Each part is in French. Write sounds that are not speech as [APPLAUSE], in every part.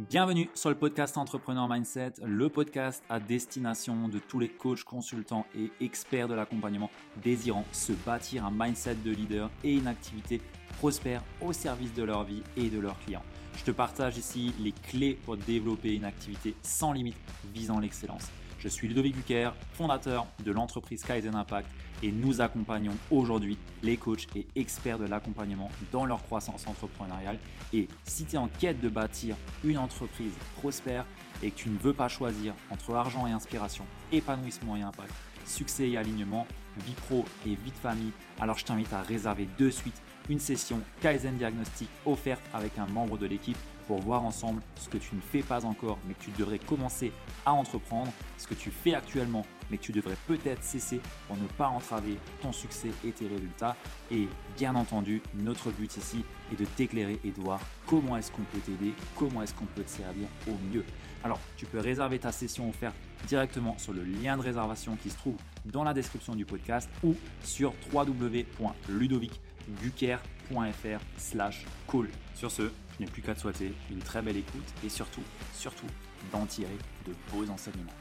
Bienvenue sur le podcast Entrepreneur Mindset, le podcast à destination de tous les coachs, consultants et experts de l'accompagnement désirant se bâtir un mindset de leader et une activité prospère au service de leur vie et de leurs clients. Je te partage ici les clés pour développer une activité sans limite visant l'excellence. Je suis Ludovic Buquer, fondateur de l'entreprise Kaizen Impact et nous accompagnons aujourd'hui les coachs et experts de l'accompagnement dans leur croissance entrepreneuriale. Et si tu es en quête de bâtir une entreprise prospère et que tu ne veux pas choisir entre argent et inspiration, épanouissement et impact, succès et alignement, vie pro et vie de famille, alors je t'invite à réserver de suite une session Kaizen Diagnostic offerte avec un membre de l'équipe pour voir ensemble ce que tu ne fais pas encore mais que tu devrais commencer à entreprendre, ce que tu fais actuellement mais que tu devrais peut-être cesser pour ne pas entraver ton succès et tes résultats. Et bien entendu, notre but ici est de t'éclairer et de voir comment est-ce qu'on peut t'aider, comment est-ce qu'on peut te servir au mieux. Alors, tu peux réserver ta session offerte directement sur le lien de réservation qui se trouve dans la description du podcast ou sur www.ludovic.fr slash call. Sur ce, je n'ai plus qu'à te souhaiter une très belle écoute et surtout, surtout, d'en tirer de beaux enseignements.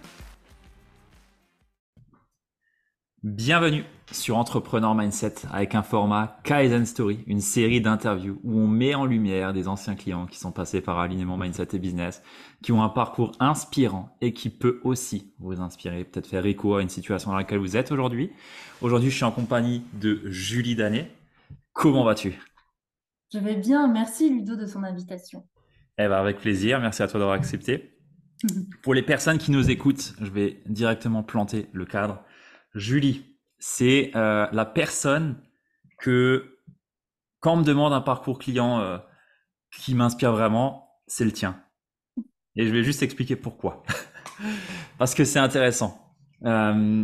Bienvenue sur Entrepreneur Mindset avec un format Kaizen Story, une série d'interviews où on met en lumière des anciens clients qui sont passés par alignement Mindset et Business, qui ont un parcours inspirant et qui peut aussi vous inspirer, peut-être faire écho à une situation dans laquelle vous êtes aujourd'hui. Aujourd'hui, je suis en compagnie de Julie Danet. Comment vas-tu? Je vais bien, merci Ludo de son invitation. Eh ben avec plaisir, merci à toi d'avoir accepté. [LAUGHS] Pour les personnes qui nous écoutent, je vais directement planter le cadre. Julie, c'est euh, la personne que, quand on me demande un parcours client euh, qui m'inspire vraiment, c'est le tien. Et je vais juste expliquer pourquoi. [LAUGHS] Parce que c'est intéressant. Euh,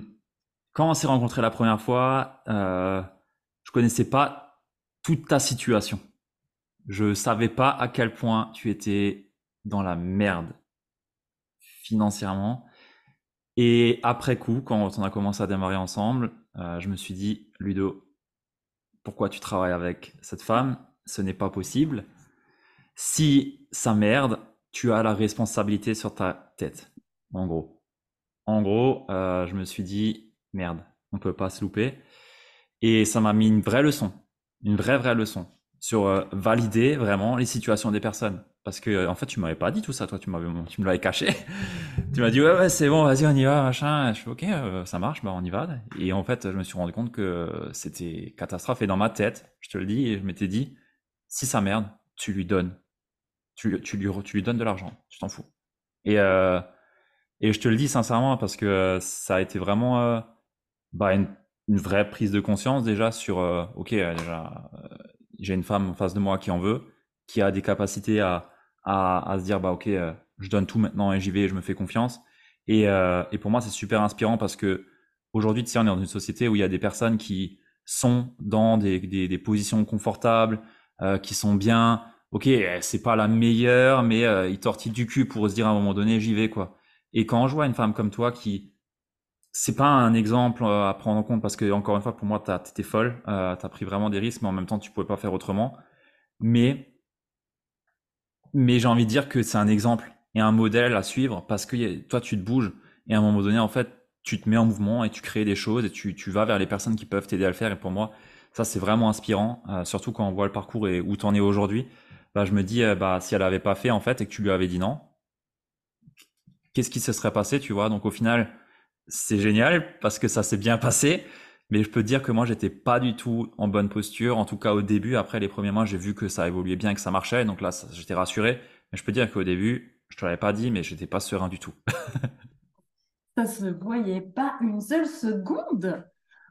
quand on s'est rencontrés la première fois, je connaissais pas toute ta situation. Je savais pas à quel point tu étais dans la merde financièrement. Et après coup, quand on a commencé à démarrer ensemble, euh, je me suis dit, Ludo, pourquoi tu travailles avec cette femme? Ce n'est pas possible. Si ça merde, tu as la responsabilité sur ta tête, en gros. En gros, euh, je me suis dit, merde, on peut pas se louper. Et ça m'a mis une vraie leçon, une vraie, vraie leçon sur euh, valider vraiment les situations des personnes. Parce que en fait, tu m'avais pas dit tout ça, toi, tu m'avais, tu me l'avais caché. [LAUGHS] tu m'as dit ouais, ouais, c'est bon, vas-y, on y va, machin. Je fais ok, euh, ça marche, bah on y va. Et en fait, je me suis rendu compte que c'était catastrophe. Et dans ma tête, je te le dis, je m'étais dit, si ça merde, tu lui donnes, tu, tu lui, tu lui donnes de l'argent, tu t'en fous. Et euh, et je te le dis sincèrement parce que ça a été vraiment bah, une, une, vraie prise de conscience déjà sur ok déjà j'ai une femme en face de moi qui en veut, qui a des capacités à, à, à se dire bah ok, euh, je donne tout maintenant et j'y vais, je me fais confiance. Et, euh, et pour moi, c'est super inspirant parce que aujourd'hui, tu sais, on est dans une société où il y a des personnes qui sont dans des, des, des positions confortables, euh, qui sont bien. Ok, c'est pas la meilleure, mais euh, ils tortillent du cul pour se dire à un moment donné, j'y vais quoi. Et quand je vois une femme comme toi qui c'est pas un exemple euh, à prendre en compte parce que encore une fois pour moi t'étais folle, euh, t'as pris vraiment des risques, mais en même temps tu pouvais pas faire autrement. Mais mais j'ai envie de dire que c'est un exemple et un modèle à suivre parce que toi tu te bouges et à un moment donné en fait tu te mets en mouvement et tu crées des choses et tu, tu vas vers les personnes qui peuvent t'aider à le faire. Et pour moi ça c'est vraiment inspirant, euh, surtout quand on voit le parcours et où t'en es aujourd'hui. Bah, je me dis bah si elle avait pas fait en fait et que tu lui avais dit non, qu'est-ce qui se serait passé, tu vois? Donc au final c'est génial parce que ça s'est bien passé. Mais je peux dire que moi, j'étais pas du tout en bonne posture. En tout cas, au début, après les premiers mois, j'ai vu que ça évoluait bien, que ça marchait. Donc là, j'étais rassuré. Mais je peux dire qu'au début, je te l'avais pas dit, mais j'étais pas serein du tout. [LAUGHS] ça se voyait pas une seule seconde.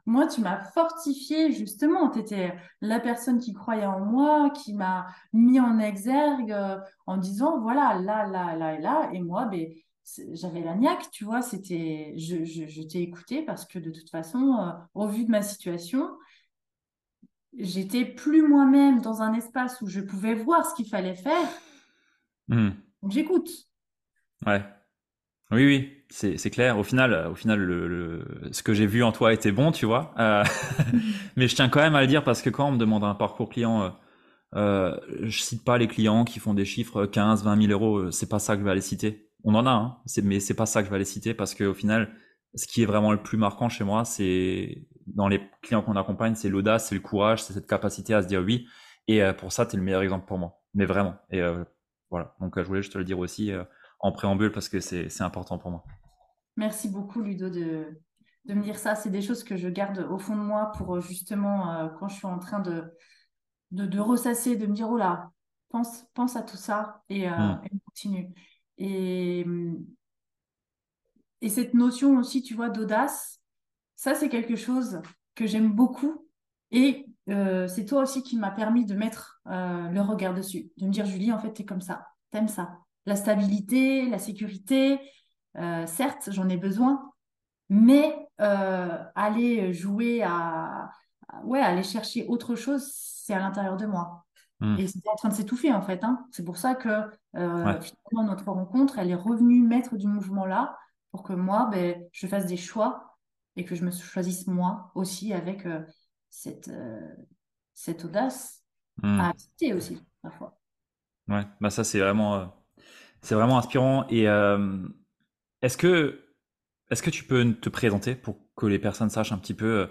Moi, tu m'as fortifié, justement. Tu étais la personne qui croyait en moi, qui m'a mis en exergue euh, en disant, voilà, là, là, là et là. Et moi, ben, j'avais la niaque, tu vois, c'était, je, je, t'ai écouté parce que de toute façon, euh, au vu de ma situation, j'étais plus moi-même dans un espace où je pouvais voir ce qu'il fallait faire. Hmm. Donc j'écoute. Ouais. Oui, oui, c'est clair. Au final, au final, le, ce que j'ai vu en toi était bon, tu vois. Euh, [LAUGHS] mais je tiens quand même à le dire parce que quand on me demande un parcours client euh, je cite pas les clients qui font des chiffres 15, 20 000 euros. C'est pas ça que je vais aller citer. On en a, hein, mais c'est pas ça que je vais aller citer parce qu'au final, ce qui est vraiment le plus marquant chez moi, c'est dans les clients qu'on accompagne, c'est l'audace, c'est le courage, c'est cette capacité à se dire oui. Et euh, pour ça, tu es le meilleur exemple pour moi. Mais vraiment. Et euh, voilà. Donc, je voulais juste te le dire aussi en préambule parce que c'est important pour moi. Merci beaucoup, Ludo, de, de me dire ça. C'est des choses que je garde au fond de moi pour justement, quand je suis en train de, de, ressasser, de me dire, oh là, pense, pense à tout ça et, euh, hmm. continue. Et, et cette notion aussi, tu vois, d'audace, ça, c'est quelque chose que j'aime beaucoup. Et euh, c'est toi aussi qui m'a permis de mettre euh, le regard dessus, de me dire, Julie, en fait, tu es comme ça, t'aimes ça. La stabilité, la sécurité, certes, j'en ai besoin, mais aller jouer à, ouais, aller chercher autre chose, c'est à l'intérieur de moi. Hmm. Et c'est en train de s'étouffer, en fait. Hein. C'est pour ça que euh, finalement, notre rencontre, elle est revenue mettre du mouvement là pour que moi, ben, je fasse des choix et que je me choisisse moi aussi avec euh, cette, euh, cette audace hmm. à accepter aussi, parfois. Ouais, bah ça, c'est vraiment, c'est vraiment inspirant. Et est-ce que, est-ce que tu peux te présenter pour que les personnes sachent un petit peu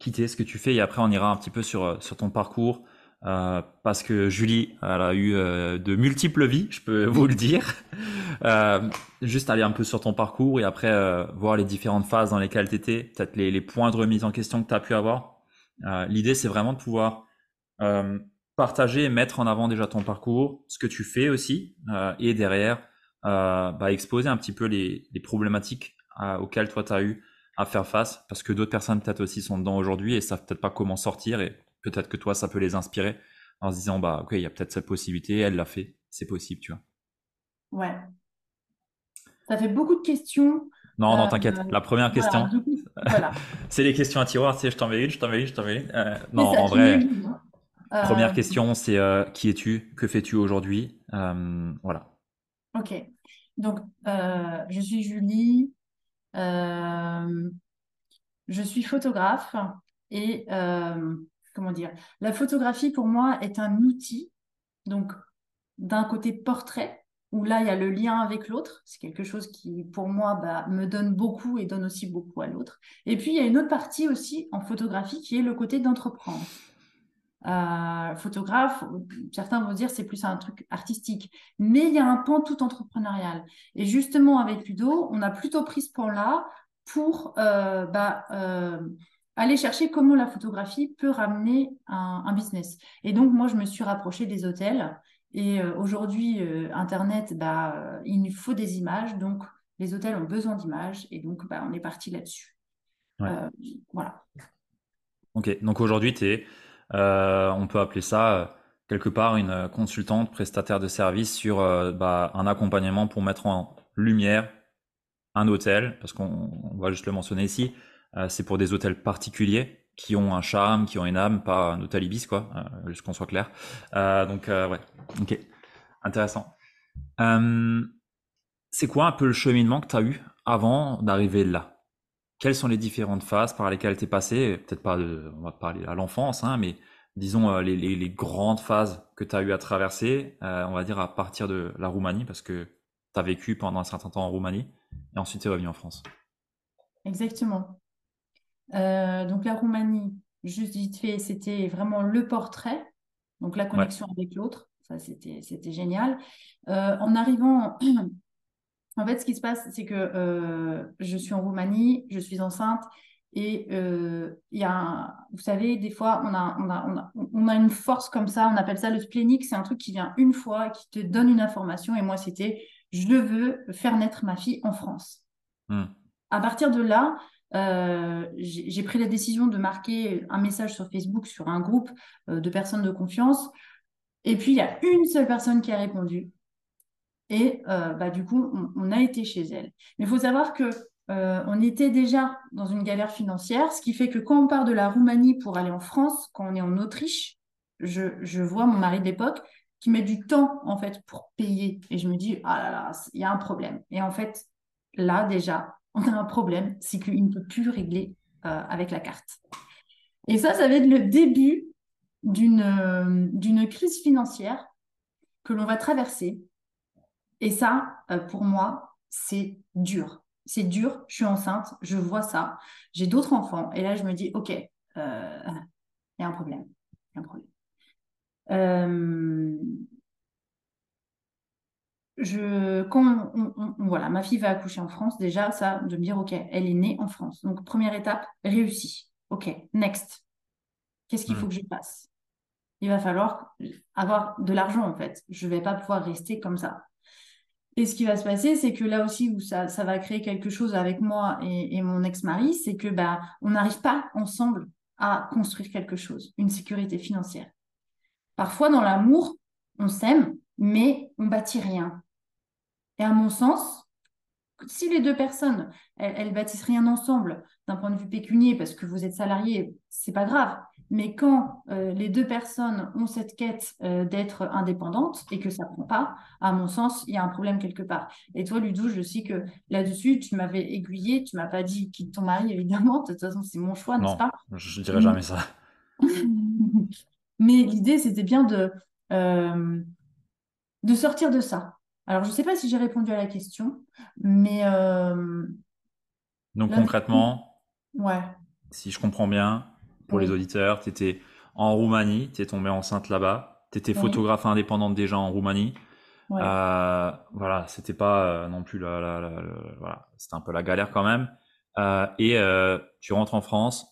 quitter ce que tu fais et après on ira un petit peu sur, sur ton parcours. Euh, parce que Julie, elle a eu euh, de multiples vies, je peux [LAUGHS] vous le dire. juste aller un peu sur ton parcours et après voir les différentes phases dans lesquelles tu étais, peut-être les, les, points de remise en question que tu as pu avoir. L'idée, c'est vraiment de pouvoir partager et mettre en avant déjà ton parcours, ce que tu fais aussi, et derrière, bah, exposer un petit peu les, les problématiques auxquelles toi tu as eu à faire face parce que d'autres personnes peut-être aussi sont dedans aujourd'hui et savent peut-être pas comment sortir et peut-être que toi ça peut les inspirer en se disant bah ok il y a peut-être cette possibilité elle l'a fait c'est possible tu vois. Ouais. Ça fait beaucoup de questions. Non non t'inquiète. Euh, la première question [LAUGHS] c'est les questions à tiroir tu sais je t'en mets une je t'en mets une je t'en mets une. Euh, non en vrai hein. première euh, question c'est qui es-tu? Que fais-tu aujourd'hui? Voilà. Ok. Donc je suis Julie. Je suis photographe et comment dire, la photographie pour moi est un outil. Donc, d'un côté portrait, où là il y a le lien avec l'autre, c'est quelque chose qui pour moi bah, me donne beaucoup et donne aussi beaucoup à l'autre. Et puis il y a une autre partie aussi en photographie qui est le côté d'entreprendre. Euh, photographe, certains vont dire c'est plus un truc artistique, mais il y a un pan tout entrepreneurial. Et justement avec Ludo, on a plutôt pris ce pan-là pour euh, bah, euh, aller chercher comment la photographie peut ramener un, business. Et donc moi je me suis rapprochée des hôtels. Et aujourd'hui, Internet, bah, il nous faut des images, donc les hôtels ont besoin d'images, et donc bah, on est parti là-dessus. voilà. Ok, donc aujourd'hui, tu es euh, on peut appeler ça euh, quelque part une consultante prestataire de service sur euh, bah, un accompagnement pour mettre en lumière un hôtel, parce qu'on va juste le mentionner ici, c'est pour des hôtels particuliers qui ont un charme, qui ont une âme, pas un hôtel ibis, quoi, juste qu'on soit clair. donc, ouais, ok, intéressant. c'est quoi un peu le cheminement que tu as eu avant d'arriver là? Quelles sont les différentes phases par lesquelles tu es passé? Peut-être pas, de, on va parler à l'enfance, hein, mais disons euh, les, grandes phases que tu as eu à traverser, euh, on va dire à partir de la Roumanie, parce que tu as vécu pendant un certain temps en Roumanie, et ensuite tu es revenu en France. Exactement. Euh, donc la Roumanie, juste vite fait, c'était vraiment le portrait, donc la connexion avec l'autre, ça c'était génial. en arrivant [CLEARS THROAT] En fait, ce qui se passe, c'est que euh, je suis en Roumanie, je suis enceinte et euh, il y a, vous savez, des fois, on a, on, a, on, a, une force comme ça, on appelle ça le splénique, c'est un truc qui vient une fois et qui te donne une information. Et moi, c'était, je veux faire naître ma fille en France. Hmm. À partir de là, euh, j'ai pris la décision de marquer un message sur Facebook, sur un groupe de personnes de confiance. Et puis, il y a une seule personne qui a répondu. Et euh, bah, du coup, on, a été chez elle. Mais il faut savoir que euh, on était déjà dans une galère financière, ce qui fait que quand on part de la Roumanie pour aller en France, quand on est en Autriche, je, vois mon mari d'époque qui met du temps en fait pour payer. Et je me dis, ah là là, il y a un problème. Et en fait, là déjà, on a un problème, c'est qu'il ne peut plus régler euh, avec la carte. Et ça, ça va être le début d'une d'une crise financière que l'on va traverser. Et ça, pour moi, c'est dur. C'est dur, je suis enceinte, je vois ça, j'ai d'autres enfants. Et là, je me dis, OK, il y a un problème. Y a un problème. Je, quand voilà, ma fille va accoucher en France, déjà, ça, de me dire, OK, elle est née en France. Donc, première étape, réussie. OK, next. Qu'est-ce qu'il faut que je fasse? Il va falloir avoir de l'argent, en fait. Je ne vais pas pouvoir rester comme ça. Et ce qui va se passer, c'est que là aussi, où ça, ça va créer quelque chose avec moi et, mon ex-mari, c'est que bah, on n'arrive pas ensemble à construire quelque chose, une sécurité financière. Parfois, dans l'amour, on s'aime, mais on bâtit rien. Et à mon sens, si les deux personnes, elles, bâtissent rien ensemble d'un point de vue pécunier, parce que vous êtes salarié, c'est pas grave. Mais quand euh, les deux personnes ont cette quête euh, d'être indépendantes et que ça prend pas, à mon sens, il y a un problème quelque part. Et toi, Ludo, je sais que là-dessus, tu m'avais aiguillé, tu m'as pas dit quitte ton mari, évidemment. De toute façon, c'est mon choix, n'est-ce pas? Je dirais jamais ça. [LAUGHS] Mais l'idée, c'était bien de, euh, de sortir de ça. Alors, je ne sais pas si j'ai répondu à la question, mais... Euh, Donc concrètement, ouais. si je comprends bien, pour les auditeurs, tu étais en Roumanie, tu es tombée enceinte là-bas, tu étais photographe indépendante déjà en Roumanie. Euh, voilà, c'était pas euh, non plus la, voilà, c'était un peu la galère quand même. et tu rentres en France,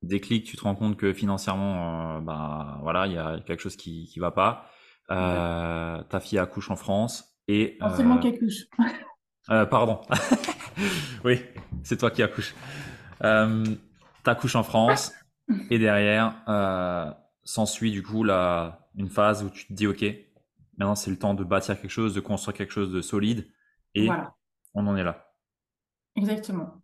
déclic, tu te rends compte que financièrement, ben voilà, il y a quelque chose qui qui va pas. Ta fille accouche en France, et, Forcément euh, couche. Euh, pardon. [LAUGHS] oui, c'est toi qui accouches. Euh, T'accouches en France et derrière euh, s'ensuit du coup la, une phase où tu te dis ok, maintenant c'est le temps de bâtir quelque chose, de construire quelque chose de solide et on en est là. Exactement.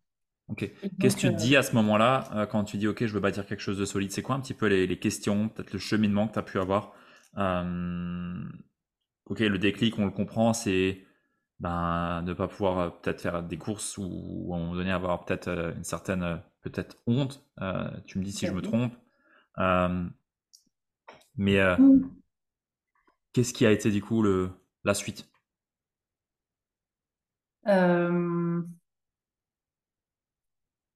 Ok. Qu'est-ce que tu te dis à ce moment-là quand tu dis ok, je veux bâtir quelque chose de solide? C'est quoi un petit peu les, les questions, peut-être le cheminement que tu as pu avoir ok, le déclic, on le comprend, c'est ben, ne pas pouvoir euh, peut-être faire des courses ou à un moment donné avoir peut-être euh, une certaine euh, peut-être honte. tu me dis si je me trompe. mais qu'est-ce qui a été du coup le, la suite?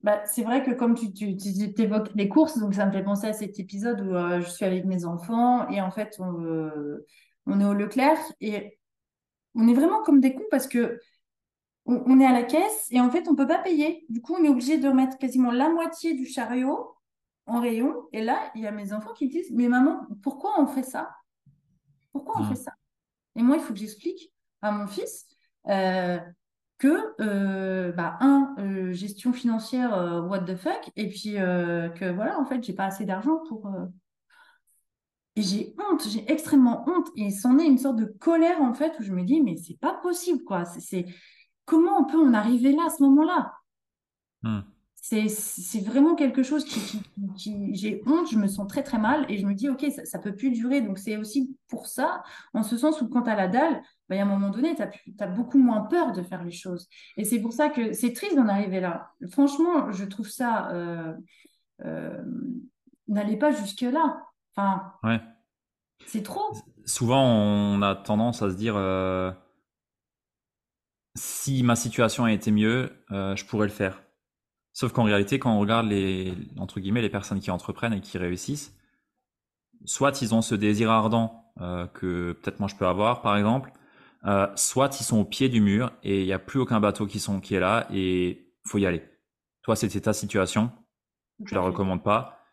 Bah, c'est vrai que comme tu, tu, tu évoques les courses, donc ça me fait penser à cet épisode où je suis avec mes enfants et en fait on, on est au Leclerc et on est vraiment comme des cons parce que on, est à la caisse et en fait, on peut pas payer. Du coup, on est obligé de remettre quasiment la moitié du chariot en rayon. Et là, il y a mes enfants qui disent, mais maman, pourquoi on fait ça? Pourquoi on fait ça? Et moi, il faut que j'explique à mon fils euh, que, euh, bah, un, euh, gestion financière, what the fuck, et puis que voilà, en fait, j'ai pas assez d'argent pour, et j'ai honte, j'ai extrêmement honte. Et c'en est une sorte de colère, en fait, où je me dis, mais c'est pas possible, quoi. C'est, Comment on peut en arriver là, à ce moment-là? Hmm. C'est vraiment quelque chose qui, qui, j'ai honte, je me sens très très mal et je me dis, ok, ça, ne peut plus durer. Donc c'est aussi pour ça, en ce sens où quand tu as la dalle, bah, il y a un moment donné, tu as, beaucoup moins peur de faire les choses. Et c'est pour ça que c'est triste d'en arriver là. Franchement, je trouve ça, euh, euh, n'allez pas jusque-là. Enfin, ouais. c'est trop. Souvent, on a tendance à se dire euh, si ma situation a été mieux, euh, je pourrais le faire. Sauf qu'en réalité, quand on regarde les entre guillemets les personnes qui entreprennent et qui réussissent, soit ils ont ce désir ardent euh, que peut-être moi je peux avoir, par exemple, soit ils sont au pied du mur et il n'y a plus aucun bateau qui sont qui est là et faut y aller. Toi, c'était ta situation. Je la recommande pas,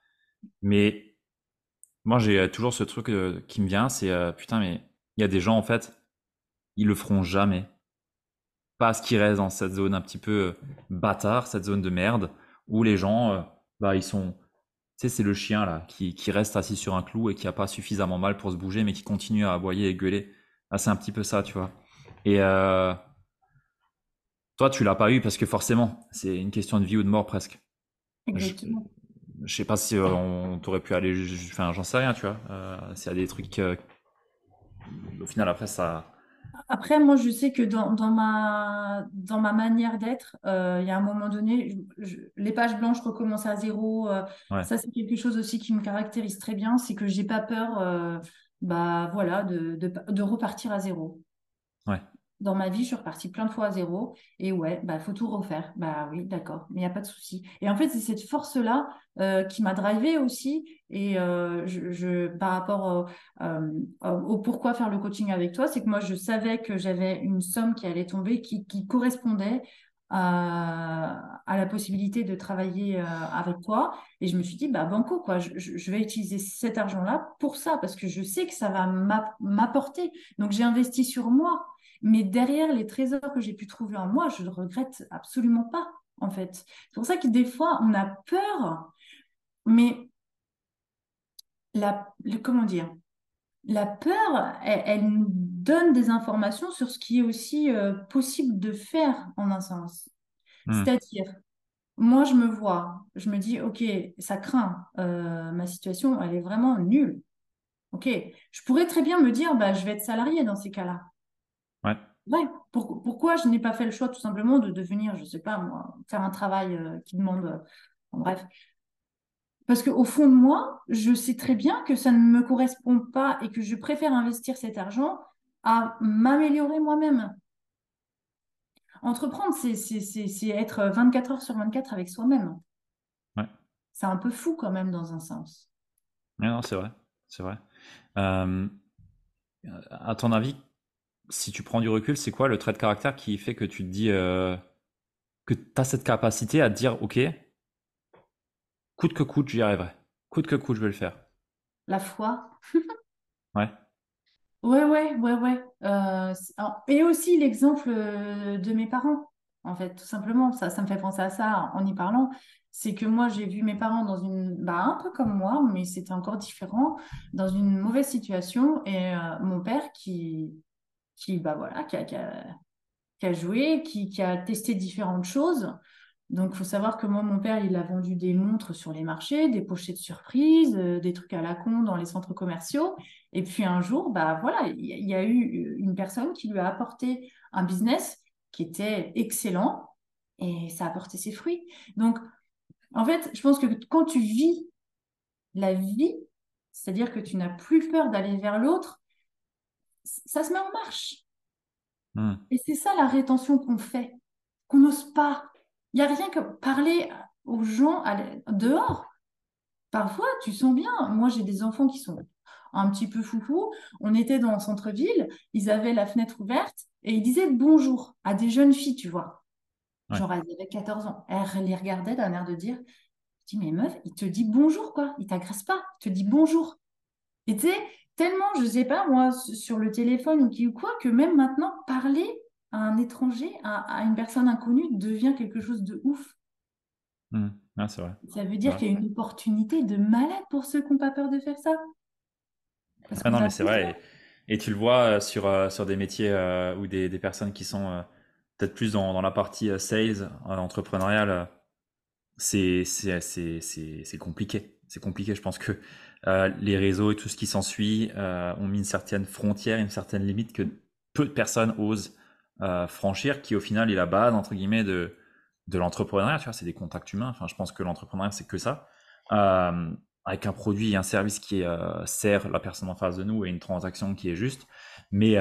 mais moi, j'ai euh, toujours ce truc euh, qui me vient, c'est euh, putain, mais il y a des gens en fait, ils le feront jamais. Parce qu'ils restent dans cette zone un petit peu bâtard, cette zone de merde, où les gens, bah, ils sont. Tu sais, c'est le chien là, qui, reste assis sur un clou et qui a pas suffisamment mal pour se bouger, mais qui continue à aboyer et gueuler. Ah, c'est un petit peu ça, tu vois. Et toi, tu l'as pas eu parce que forcément, c'est une question de vie ou de mort presque. Exactement je sais pas si euh, on t'aurait pu aller, enfin j'en sais rien, tu vois. Euh, S'il y a des trucs, au final après ça. Après, moi, je sais que dans, dans ma, dans ma manière d'être, euh, il y a un moment donné, je- je- les pages blanches recommencent à zéro. euh, Ouais, ça, c'est quelque chose aussi qui me caractérise très bien, c'est que j'ai pas peur, euh, bah voilà, de, de, de repartir à zéro. ouais. Dans ma vie, je suis repartie plein de fois à zéro. Et ouais, bah, faut tout refaire. Bah oui, d'accord, mais il n'y a pas de souci. Et en fait, c'est cette force-là euh, qui m'a drivée aussi. Et euh, je, par rapport au, euh, au pourquoi faire le coaching avec toi, c'est que moi, je savais que j'avais une somme qui allait tomber qui, correspondait à, la possibilité de travailler avec toi. Et je me suis dit, bah banco, quoi, je, je- vais utiliser cet argent-là pour ça, parce que je sais que ça va m'app- m'apporter. Donc, j'ai investi sur moi. Mais derrière les trésors que j'ai pu trouver en moi, je ne regrette absolument pas, en fait. C'est pour ça que des fois, on a peur, mais la, le- comment dire, la peur, elle, elle nous donne des informations sur ce qui est aussi euh, possible de faire en un sens. Hmm, C'est-à-dire, moi, je me vois, je me dis, OK, ça craint, euh, ma situation, elle est vraiment nulle. OK, je pourrais très bien me dire, bah, je vais être salarié dans ces cas-là. Ouais. Ouais, pour- pourquoi je n'ai pas fait le choix tout simplement de devenir, je sais pas moi, faire un travail euh, qui demande, euh, bref. Parce qu'au fond de moi, je sais très bien que ça ne me correspond pas et que je préfère investir cet argent à m'améliorer moi-même. Entreprendre, c'est c'est- c'est- c'est être 24 heures sur 24 avec soi-même. ouais. C'est un peu fou quand même dans un sens. Ouais, non, c'est vrai, c'est vrai. Euh, à ton avis, si tu prends du recul, c'est quoi le trait de caractère qui fait que tu te dis euh, que tu as cette capacité à te dire, ok, coûte que coûte, j'y arriverai. Coûte que coûte, je vais le faire. La foi. [LAUGHS] Ouais, Ouais, ouais, ouais, ouais. Euh, et aussi l'exemple euh, de mes parents, en fait, tout simplement. Ça, ça me fait penser à ça en y parlant. C'est que moi, j'ai vu mes parents dans une, bah, un peu comme moi, mais c'était encore différent, dans une mauvaise situation. Et euh, mon père qui, qui, bah voilà, qui a, joué, qui, a testé différentes choses. Donc, il faut savoir que moi, mon père, il a vendu des montres sur les marchés, des pochettes surprises, euh, des trucs à la con dans les centres commerciaux. Et puis un jour, bah voilà, il y, y a eu une personne qui lui a apporté un business qui était excellent et ça a apporté ses fruits. Donc, en fait, je pense que quand tu vis la vie, c'est-à-dire que tu n'as plus peur d'aller vers l'autre, ça se met en marche. Hmm, Et c'est ça la rétention qu'on fait, qu'on n'ose pas. Il n'y a rien que parler aux gens dehors. Parfois, tu sens bien. Moi, j'ai des enfants qui sont un petit peu foufou. On était dans le centre-ville, ils avaient la fenêtre ouverte et ils disaient bonjour à des jeunes filles, tu vois. ouais. Genre, elles avaient 14 ans. Elles les regardaient d'un air de dire, je dis, mais meuf, il te dit bonjour, quoi. Il t'agresse pas, il te dit bonjour. Et tu sais, tellement, je sais pas, moi, sur le téléphone ou qui ou quoi, que même maintenant, parler à un étranger, à, à une personne inconnue, devient quelque chose de ouf. c'est vrai. Ça veut dire qu'il y a une opportunité de malade pour ceux qui n'ont pas peur de faire ça. Parce Ah non, mais c'est vrai. Et, et tu le vois euh, sur, euh, sur des métiers euh, ou des, des personnes qui sont euh, peut-être plus dans, dans la partie sales, entrepreneuriale, c'est compliqué. C'est compliqué. Je pense que euh, les réseaux et tout ce qui s'ensuit euh, ont mis une certaine frontière, une certaine limite que peu de personnes osent euh, franchir, qui au final est la base entre guillemets de de l'entrepreneuriat. Tu vois, c'est des contacts humains. Enfin, je pense que l'entrepreneuriat c'est que ça. Euh, avec un produit et un service qui sert la personne en face de nous et une transaction qui est juste. Mais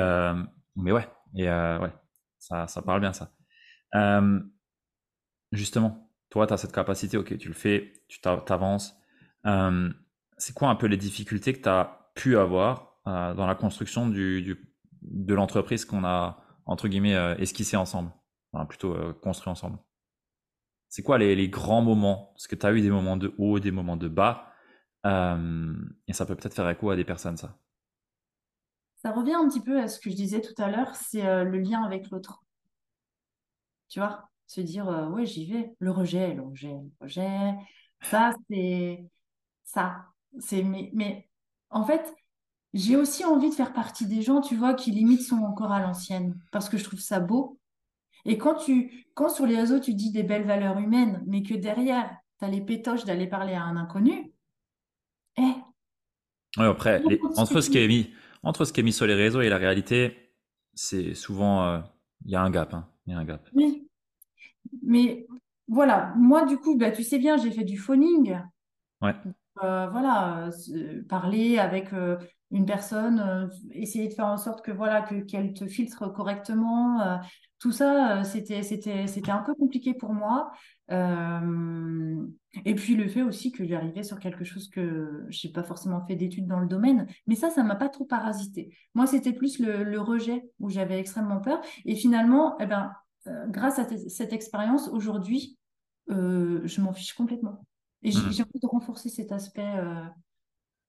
mais ouais, et ouais, ça ça parle bien ça. Justement, toi, tu as cette capacité, ok, tu le fais, tu t'a- t'avances. C'est quoi un peu les difficultés que tu as pu avoir euh, dans la construction de l'entreprise qu'on a, entre guillemets, euh, esquissé ensemble, plutôt euh, construit ensemble? C'est quoi les, grands moments? Parce que tu as eu des moments de haut, des moments de bas, et ça peut peut-être faire écho à des personnes, ça. Ça revient un petit peu à ce que je disais tout à l'heure, c'est le lien avec l'autre. Tu vois, se dire, ouais, j'y vais. Le rejet, le rejet, le rejet. Ça, c'est ça. C'est mais, mais en fait, j'ai aussi envie de faire partie des gens, tu vois, qui limite sont encore à l'ancienne, parce que je trouve ça beau. Et quand tu, quand sur les réseaux, tu dis des belles valeurs humaines, mais que derrière, tu as les pétoches d'aller parler à un inconnu, eh, Ouais, après, les- entre ce qui est mis, entre ce qui est mis sur les réseaux et la réalité, c'est souvent, il y a un gap. Hein. Il y a un gap. Oui. Mais voilà, moi, du coup, bah, tu sais bien, j'ai fait du phoning. Ouais. Voilà, parler avec une personne, essayer de faire en sorte que voilà que qu'elle te filtre correctement. tout ça, c'était c'était c'était un peu compliqué pour moi. et puis le fait aussi que j'arrivais sur quelque chose que je n'ai pas forcément fait d'études dans le domaine, mais ça, ça m'a pas trop parasité. Moi, c'était plus le, rejet où j'avais extrêmement peur. Et finalement, eh ben, grâce à cette expérience, aujourd'hui, je m'en fiche complètement. Et j'ai mmh. envie de renforcer cet aspect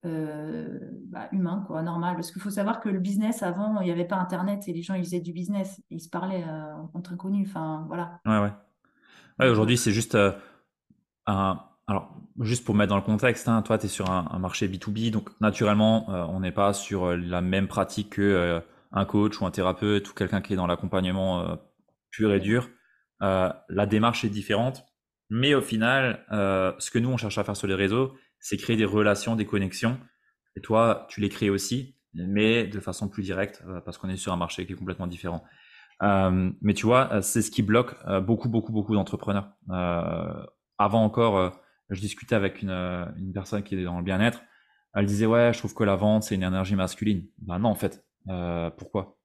euh, bah, humain, quoi, normal. Parce qu'il faut savoir que le business, avant, il n'y avait pas Internet et les gens, ils faisaient du business. Ils se parlaient euh, entre inconnus. Enfin, voilà. Ouais, ouais. ouais aujourd'hui, c'est juste euh, un. Alors, juste pour mettre dans le contexte, hein, toi, tu es sur un, marché B2B, donc naturellement, on n'est pas sur la même pratique que un coach ou un thérapeute ou quelqu'un qui est dans l'accompagnement pur et dur. la démarche est différente, mais au final, ce que nous, on cherche à faire sur les réseaux, c'est créer des relations, des connexions. Et toi, tu les crées aussi, mais de façon plus directe, euh, parce qu'on est sur un marché qui est complètement différent. Euh, mais tu vois, euh, c'est ce qui bloque beaucoup, beaucoup, beaucoup d'entrepreneurs. avant encore, je discutais avec une, une, personne qui est dans le bien-être. Elle disait ouais, je trouve que la vente c'est une énergie masculine. Ben non en fait. pourquoi?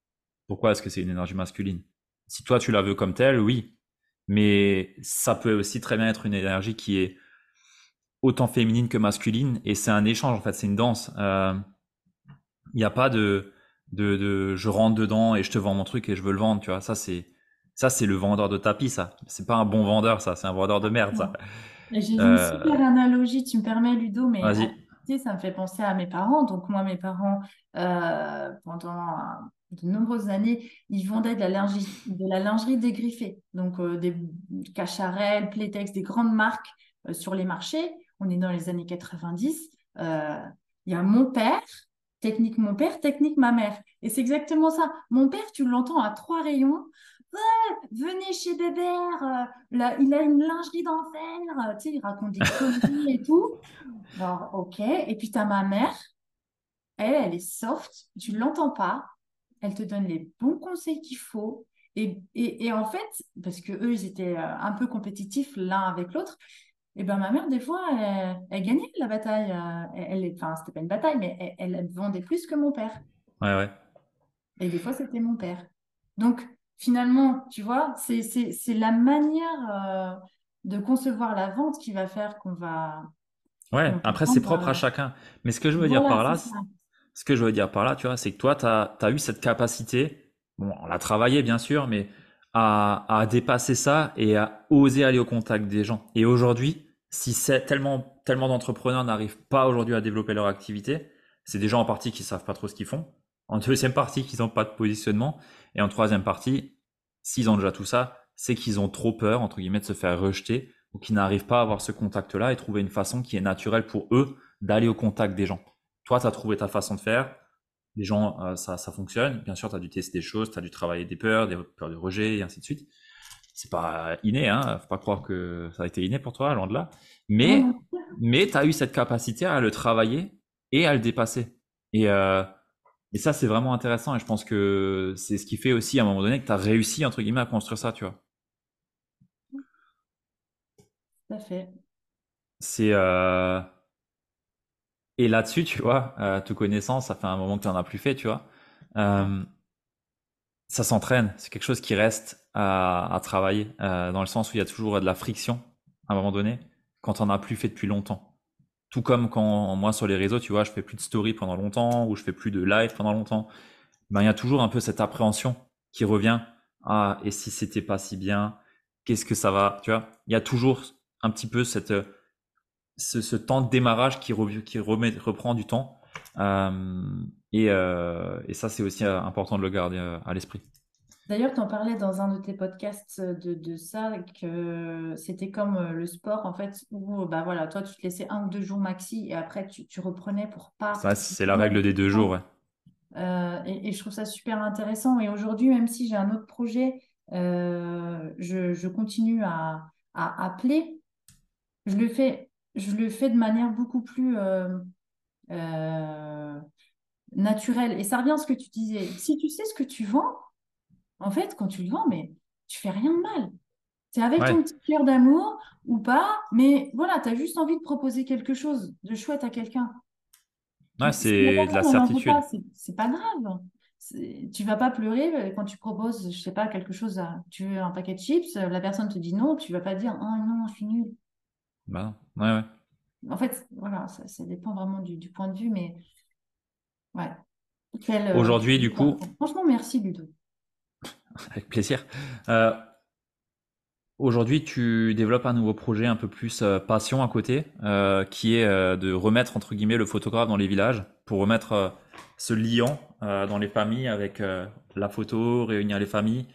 Pourquoi est-ce que c'est une énergie masculine? Si toi tu la veux comme telle, oui. Mais ça peut aussi très bien être une énergie qui est autant féminine que masculine et c'est un échange en fait, c'est une danse. Il euh, n'y a pas de, de, de, je rentre dedans et je te vends mon truc et je veux le vendre, tu vois. Ça c'est ça c'est le vendeur de tapis, ça. C'est pas un bon vendeur, ça. C'est un vendeur de merde, ça. J'ai une euh, super analogie, tu me permets, Ludo, mais ça me fait penser à mes parents. Donc moi, mes parents, euh, pendant de nombreuses années, ils vendaient de la lingerie, de la lingerie dégriffée, donc des Cacharel, Playtex, des grandes marques sur les marchés on est dans les années 90, euh, il y a mon père, technique mon père, technique ma mère. Et c'est exactement ça. Mon père, tu l'entends à trois rayons. venez chez Bébert, euh, là, il a une lingerie d'enfer, tu sais, il raconte des conneries et tout. Alors, ok. Et puis, tu as ma mère, elle, elle est soft, tu l'entends pas, elle te donne les bons conseils qu'il faut. Et, et, en fait, parce que eux, ils étaient euh, un peu compétitifs l'un avec l'autre, et ben ma mère, des fois, elle, gagnait la bataille. Euh, elle, enfin, c'était pas une bataille, mais elle, vendait plus que mon père. Ouais, ouais. Et des fois, c'était mon père. Donc, finalement, tu vois, c'est la manière euh, de concevoir la vente qui va faire qu'on va. Ouais, après, c'est propre à chacun. Mais ce que je veux dire par là, ce que je veux dire par là, tu vois, c'est que toi, tu as, eu cette capacité, bon, on l'a travaillé, bien sûr, mais à, à, dépasser ça et à oser aller au contact des gens. Et aujourd'hui, si tellement, tellement d'entrepreneurs n'arrivent pas aujourd'hui à développer leur activité, c'est des gens en partie qui savent pas trop ce qu'ils font. En deuxième partie, qu'ils n'ont pas de positionnement. Et en troisième partie, s'ils ont déjà tout ça, c'est qu'ils ont trop peur, entre guillemets, de se faire rejeter ou qu'ils n'arrivent pas à avoir ce contact-là et trouver une façon qui est naturelle pour eux d'aller au contact des gens. Toi, tu as trouvé ta façon de faire. Les gens, euh, ça, ça fonctionne. Bien sûr, tu as dû tester des choses, tu as dû travailler des peurs, des peurs de rejet et ainsi de suite c'est pas inné, hein. Faut pas croire que ça a été inné pour toi, loin de là. Mais, mais tu as eu cette capacité à le travailler et à le dépasser. Et, euh, et ça, c'est vraiment intéressant. Et je pense que c'est ce qui fait aussi, à un moment donné, que tu as réussi, entre guillemets, à construire ça, tu vois. Tout à fait. C'est. Euh... Et là-dessus, tu vois, euh, toute connaissance, ça fait un moment que tu n'en as plus fait, tu vois. Euh, ça s'entraîne. C'est quelque chose qui reste à, travailler, euh, dans le sens où il y a toujours de la friction à un moment donné, quand on n'a plus fait depuis longtemps. Tout comme quand moi sur les réseaux, tu vois, je fais plus de story pendant longtemps ou je fais plus de live pendant longtemps. Ben, il y a toujours un peu cette appréhension qui revient. Ah, et si c'était pas si bien, qu'est-ce que ça va, tu vois? Il y a toujours un petit peu cette, ce, temps de démarrage qui, qui remet, reprend du temps. Euh, et, euh, et, ça, c'est aussi important de le garder à l'esprit. D'ailleurs, tu en parlais dans un de tes podcasts de, de ça, que c'était comme euh, le sport, en fait, où bah voilà, toi, tu te laissais un ou deux jours maxi et après, tu, tu reprenais pour pas. Ça, c'est la règle des deux jours, ouais. Euh, et, je trouve ça super intéressant. Et aujourd'hui, même si j'ai un autre projet, euh, je, je, continue à, à, appeler. Je le fais, je le fais de manière beaucoup plus naturelle. Et ça revient à ce que tu disais. Si tu sais ce que tu vends, En fait, quand tu le vends, mais tu fais rien de mal. C'est avec ton petit cœur d'amour ou pas, mais voilà, tu as juste envie de proposer quelque chose de chouette à quelqu'un. ouais, c'est de la certitude. c'est pas grave. Tu vas pas pleurer euh, quand tu proposes, je sais pas, quelque chose à, tu veux un paquet de chips, euh, la personne te dit non, tu vas pas dire, ah non, je suis nulle. Bah non. Ouais, ouais. En fait, voilà, ça, ça dépend vraiment du, du point de vue, mais ouais. Quel, euh, Aujourd'hui, du coup, Franchement, merci Ludo. [LAUGHS] avec plaisir. Euh, aujourd'hui, tu développes un nouveau projet un peu plus euh, passion à côté, qui est de remettre entre guillemets le photographe dans les villages pour remettre ce liant dans les familles avec la photo, réunir les familles.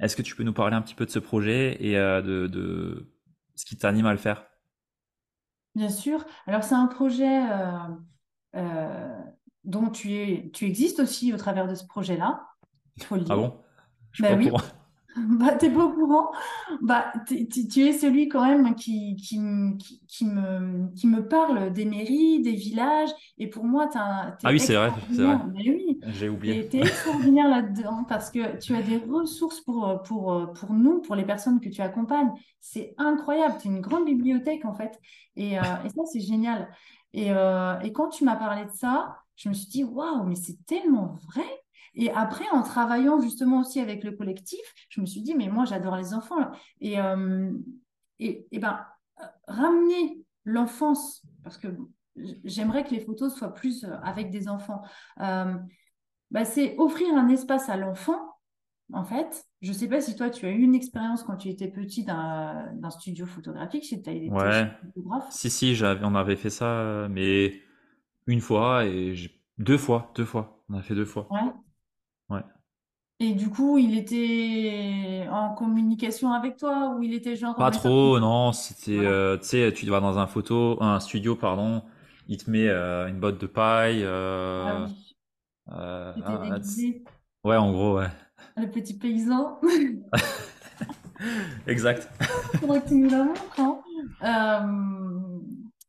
Est-ce que tu peux nous parler un petit peu de ce projet et de, de ce qui t'anime à le faire? Bien sûr. Alors, c'est un projet euh, euh, dont tu es, tu existes aussi au travers de ce projet-là, Ah bon? Je suis Ben oui. [LAUGHS] Bah, t'es pas au courant. Bah, tu es celui quand même qui, qui, me- qui, qui me, qui me parle des mairies, des villages. Et pour moi, un- Ah oui, c'est vrai, c'est vrai. oui, J'ai oublié. t'es, t'es extraordinaire là-dedans parce que tu as des ressources pour, pour, pour nous, pour les personnes que tu accompagnes. C'est incroyable. Tu es une grande bibliothèque en fait. Et, euh, et ça, c'est génial. Et, euh, et quand tu m'as parlé de ça, je me suis dit, waouh, mais c'est tellement vrai. Et après, en travaillant justement aussi avec le collectif, je me suis dit, mais moi, j'adore les enfants. là. Et, euh, et, et ben, euh, ramener l'enfance, parce que j'aimerais que les photos soient plus euh, avec des enfants, euh, bah, c'est offrir un espace à l'enfant, en fait. Je ne sais pas si toi, tu as eu une expérience quand tu étais petit d'un studio photographique, si tu as été Ouais. photographe. Si, si, on avait fait ça, mais une fois et deux fois, deux fois. On a fait deux fois. Ouais. Ouais. Et du coup, il était en communication avec toi ou il était genre Pas trop, non, c'était, Voilà. euh, tu sais, tu vas dans un photo, un studio, pardon, il te met euh, une botte de paille, Ah euh, oui, t's- déguisé, ouais, en gros, ouais. le petit paysan. [LAUGHS] Exact. Faudrait que tu nous la montres, hein.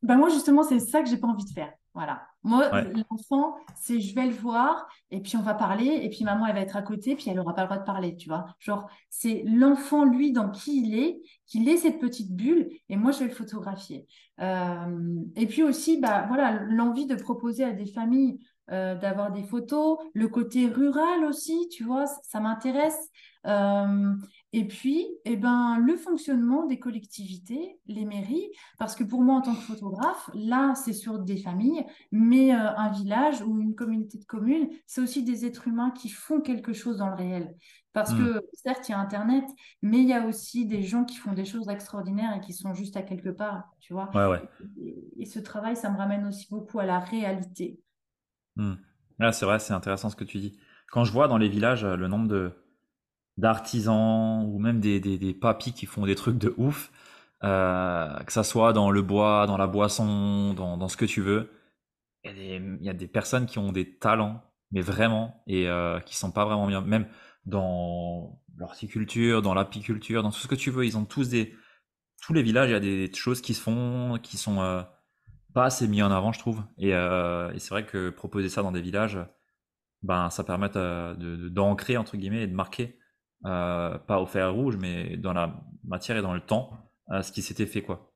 Ben moi, justement, c'est ça que j'ai pas envie de faire. Voilà. Moi, Ouais. l'enfant, c'est je vais le voir et puis on va parler et puis maman, elle va être à côté puis elle aura pas le droit de parler, tu vois. Genre, c'est l'enfant, lui, dans qui il est, qu'il ait cette petite bulle et moi, je vais le photographier. Euh, et puis aussi, bah, voilà, l'envie de proposer à des familles euh, d'avoir des photos, le côté rural aussi, tu vois, ça, ça m'intéresse. Euh, et puis, eh ben, le fonctionnement des collectivités, les mairies, parce que pour moi, en tant que photographe, là, c'est sur des familles, mais euh, un village ou une communauté de communes, c'est aussi des êtres humains qui font quelque chose dans le réel. Parce Hmm. que, certes, il y a Internet, mais il y a aussi des gens qui font des choses extraordinaires et qui sont juste à quelque part, tu vois. Ouais, ouais. Et, et ce travail, ça me ramène aussi beaucoup à la réalité. Hmm. Ouais, c'est vrai, c'est intéressant ce que tu dis. Quand je vois dans les villages euh, le nombre de d'artisans ou même des, des, papis qui font des trucs de ouf, euh, que ça soit dans le bois, dans la boisson, dans, dans ce que tu veux, il y a des, personnes qui ont des talents, mais vraiment, et euh, qui sont pas vraiment bien, même dans l'horticulture, dans l'apiculture, dans tout ce que tu veux, ils ont tous des, tous les villages, il y a des choses qui se font, qui sont euh, pas assez mis en avant, je trouve. Et, euh, et c'est vrai que proposer ça dans des villages, ben, ça permet euh, de, de- d'ancrer, entre guillemets, et de marquer, euh, pas au fer rouge, mais dans la matière et dans le temps, euh, ce qui s'était fait, quoi.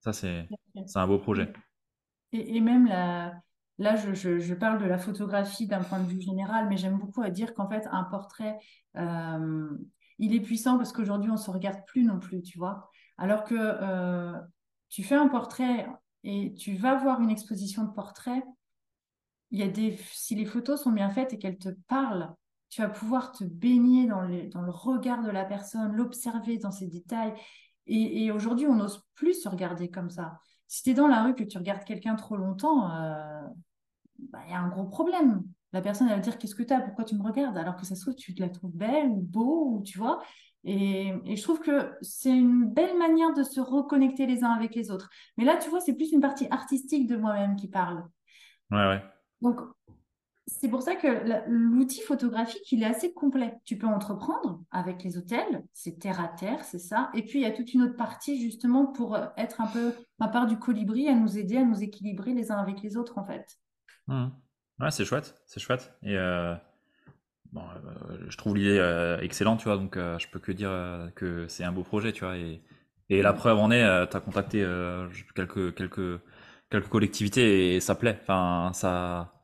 Ça, c'est, c'est un beau projet. Et, et même la, là, je, je- je parle de la photographie d'un point de vue général, mais j'aime beaucoup à dire qu'en fait, un portrait, euh, il est puissant parce qu'aujourd'hui, on ne se regarde plus non plus, tu vois. Alors que euh, tu fais un portrait et tu vas voir une exposition de portraits, il y a des, si les photos sont bien faites et qu'elles te parlent, tu vas pouvoir te baigner dans le, dans le regard de la personne, l'observer dans ses détails. Et, et aujourd'hui, on n'ose plus se regarder comme ça. Si tu es dans la rue que tu regardes quelqu'un trop longtemps, euh, bah, il y a un gros problème. La personne, elle va dire, qu'est-ce que tu as? Pourquoi tu me regardes? Alors que ça se trouve, tu la trouves belle ou beau, ou tu vois. Et, et je trouve que c'est une belle manière de se reconnecter les uns avec les autres. Mais là, tu vois, c'est plus une partie artistique de moi-même qui parle. Ouais, ouais. Donc, c'est pour ça que l'outil photographique, il est assez complet. Tu peux entreprendre avec les hôtels, c'est terre à terre, c'est ça. Et puis, il y a toute une autre partie justement pour euh, être un peu ma part du colibri, à nous aider, à nous équilibrer les uns avec les autres, en fait. Mhm. Ouais, c'est chouette, c'est chouette. Et euh, je trouve l'idée excellente, tu vois, donc je peux que dire que c'est un beau projet, tu vois. Et, et la preuve en est, tu as contacté quelques, quelques, quelques collectivités et ça plaît. Enfin, ça,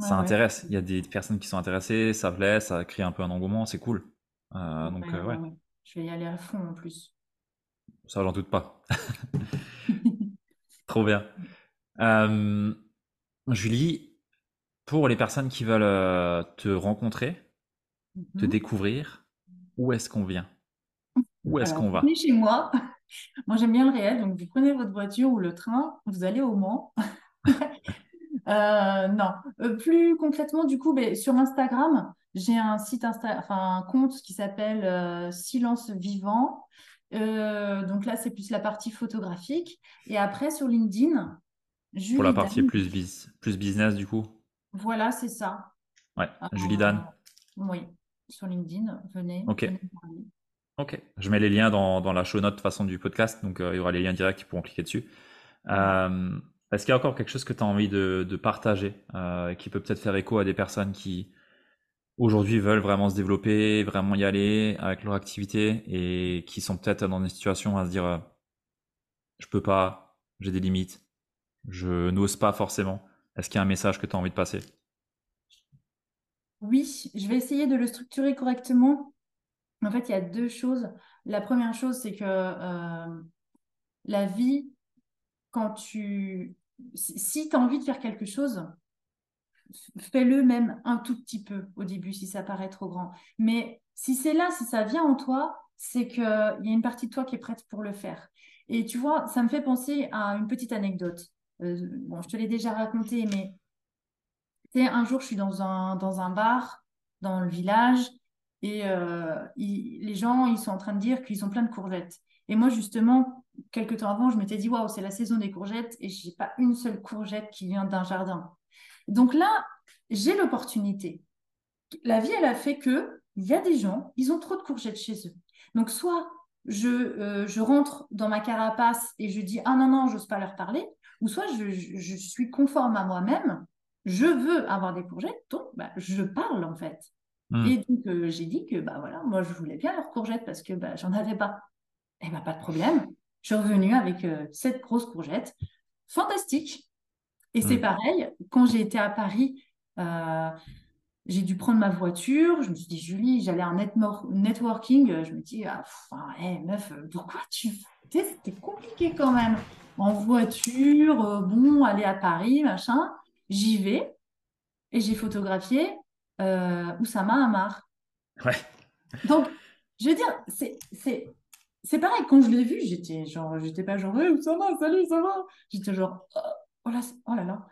ça intéresse. Il y a des personnes qui sont intéressées, ça plaît, ça crée un peu un engouement, c'est cool. donc, ouais. Je vais y aller à fond en plus. Ça, j'en doute pas. [LAUGHS] Trop bien. Euh, Julie, pour les personnes qui veulent euh, te rencontrer, te mhm. découvrir, où est-ce qu'on vient? Où est-ce qu'on va? Venez chez moi. [LAUGHS] Moi, j'aime bien le réel, donc vous prenez votre voiture ou le train, vous allez au Mans. [LAUGHS] Euh, non, plus concrètement, du coup, ben, sur Instagram, j'ai un site Insta, enfin un compte qui s'appelle Silence Vivant. Euh, donc là, c'est plus la partie photographique. Et après, sur LinkedIn, Julie Pour la partie plus, plus business, du coup? Voilà, c'est ça. Ouais, euh, Julie Dan? Oui, sur LinkedIn, venez. Ok. ok, je mets les liens dans, dans la show note façon du podcast, donc euh, il y aura les liens directs qui pourront cliquer dessus. Est-ce qu'il y a encore quelque chose que tu as envie de, partager, qui peut peut-être faire écho à des personnes qui, aujourd'hui veulent vraiment se développer, vraiment y aller avec leur activité et qui sont peut-être dans des situations à se dire euh, je peux pas, j'ai des limites, je n'ose pas forcément. Est-ce qu'il y a un message que tu as envie de passer? Oui, je vais essayer de le structurer correctement. En fait, il y a deux choses. La première chose, c'est que euh, la vie, quand tu... Si tu as envie de faire quelque chose, fais-le même un tout petit peu au début si ça paraît trop grand. Mais si c'est là, si ça vient en toi, c'est qu'il y a une partie de toi qui est prête pour le faire. Et tu vois, ça me fait penser à une petite anecdote. Euh, bon, je te l'ai déjà raconté, mais un jour, je suis dans un, dans un bar dans le village et euh, les gens, ils sont en train de dire qu'ils ont plein de courgettes. Et moi, justement, quelques temps avant, je m'étais dit, waouh, c'est la saison des courgettes et j'ai pas une seule courgette qui vient d'un jardin. Donc là, j'ai l'opportunité. La vie, elle a fait que il y a des gens, ils ont trop de courgettes chez eux. Donc soit je, euh, je rentre dans ma carapace et je dis ah non non, j'ose pas leur parler, ou soit je, suis conforme à moi-même, je veux avoir des courgettes, donc bah, je parle en fait. Hmm. Et donc euh, j'ai dit que bah voilà, moi je voulais bien leurs courgettes parce que bah, j'en avais pas. Eh bah pas de problème. Je suis revenue avec euh, cette grosse courgette. Fantastique. Et c'est mm. pareil, quand j'ai été à Paris, euh, j'ai dû prendre ma voiture. Je me suis dit, Julie, j'allais en networking. Je me dis, ah, meuf, pourquoi tu fais C'était compliqué quand même. En voiture, euh, bon, aller à Paris, machin. J'y vais et j'ai photographié euh, Oussama Amar. Ouais. Donc, je veux dire, c'est, c'est, pareil. Quand je l'ai vu, j'étais genre, j'étais pas genre, hey, Oussama, salut, ça va? J'étais genre, oh, oh là, oh là là.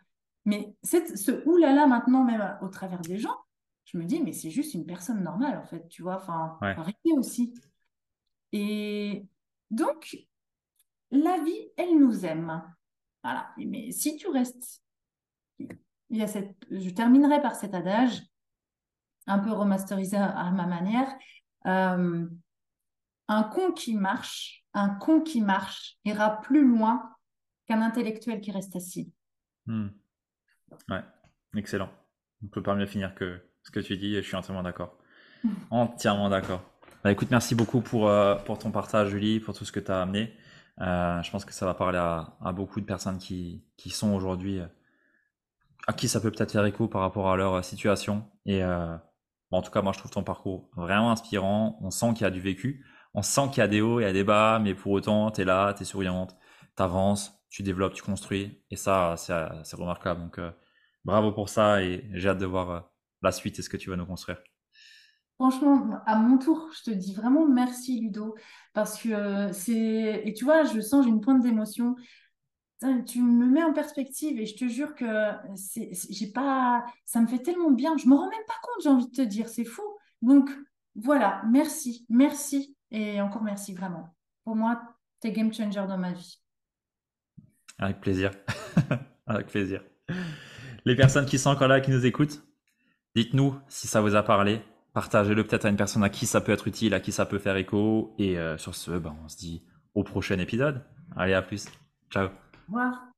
Mais ce oulala maintenant, même au travers des gens, je me dis, mais c'est juste une personne normale, en fait, tu vois, enfin, arrêtez aussi. Et donc, la vie, elle nous aime. Voilà. Mais si tu restes, il y a cette, je terminerai par cet adage, un peu remasterisé à ma manière. Euh, un con qui marche, un con qui marche ira plus loin qu'un intellectuel qui reste assis. Hmm. Ouais, excellent. On ne peut pas mieux finir que ce que tu dis et je suis entièrement d'accord. [LAUGHS] entièrement d'accord. Bah, écoute, merci beaucoup pour, euh, pour ton partage, Julie, pour tout ce que tu as amené. Euh, je pense que ça va parler à, beaucoup de personnes qui, qui sont aujourd'hui, euh, à qui ça peut peut-être faire écho par rapport à leur situation. Et en tout cas, moi, je trouve ton parcours vraiment inspirant. On sent qu'il y a du vécu. On sent qu'il y a des hauts, et des bas, mais pour autant, tu es là, tu es souriante, tu avances, tu développes, tu construis. Et ça, c'est remarquable. Donc, euh, bravo pour ça et j'ai hâte de voir euh, la suite et ce que tu vas nous construire. Franchement, à mon tour, je te dis vraiment merci Ludo parce que euh, c'est et tu vois, je sens j'ai une pointe d'émotion. Tu me mets en perspective et je te jure que c'est j'ai pas ça me fait tellement bien, je me rends même pas compte, j'ai envie de te dire, c'est fou. Donc voilà, merci, merci et encore merci vraiment. Pour moi, tu es game changer dans ma vie. Avec plaisir. [LAUGHS] Avec plaisir. Les personnes qui sont encore là, qui nous écoutent, dites-nous si ça vous a parlé. Partagez-le peut-être à une personne à qui ça peut être utile, à qui ça peut faire écho. Et euh, sur ce, ben, on se dit au prochain épisode. Allez, à plus. Ciao. Au revoir.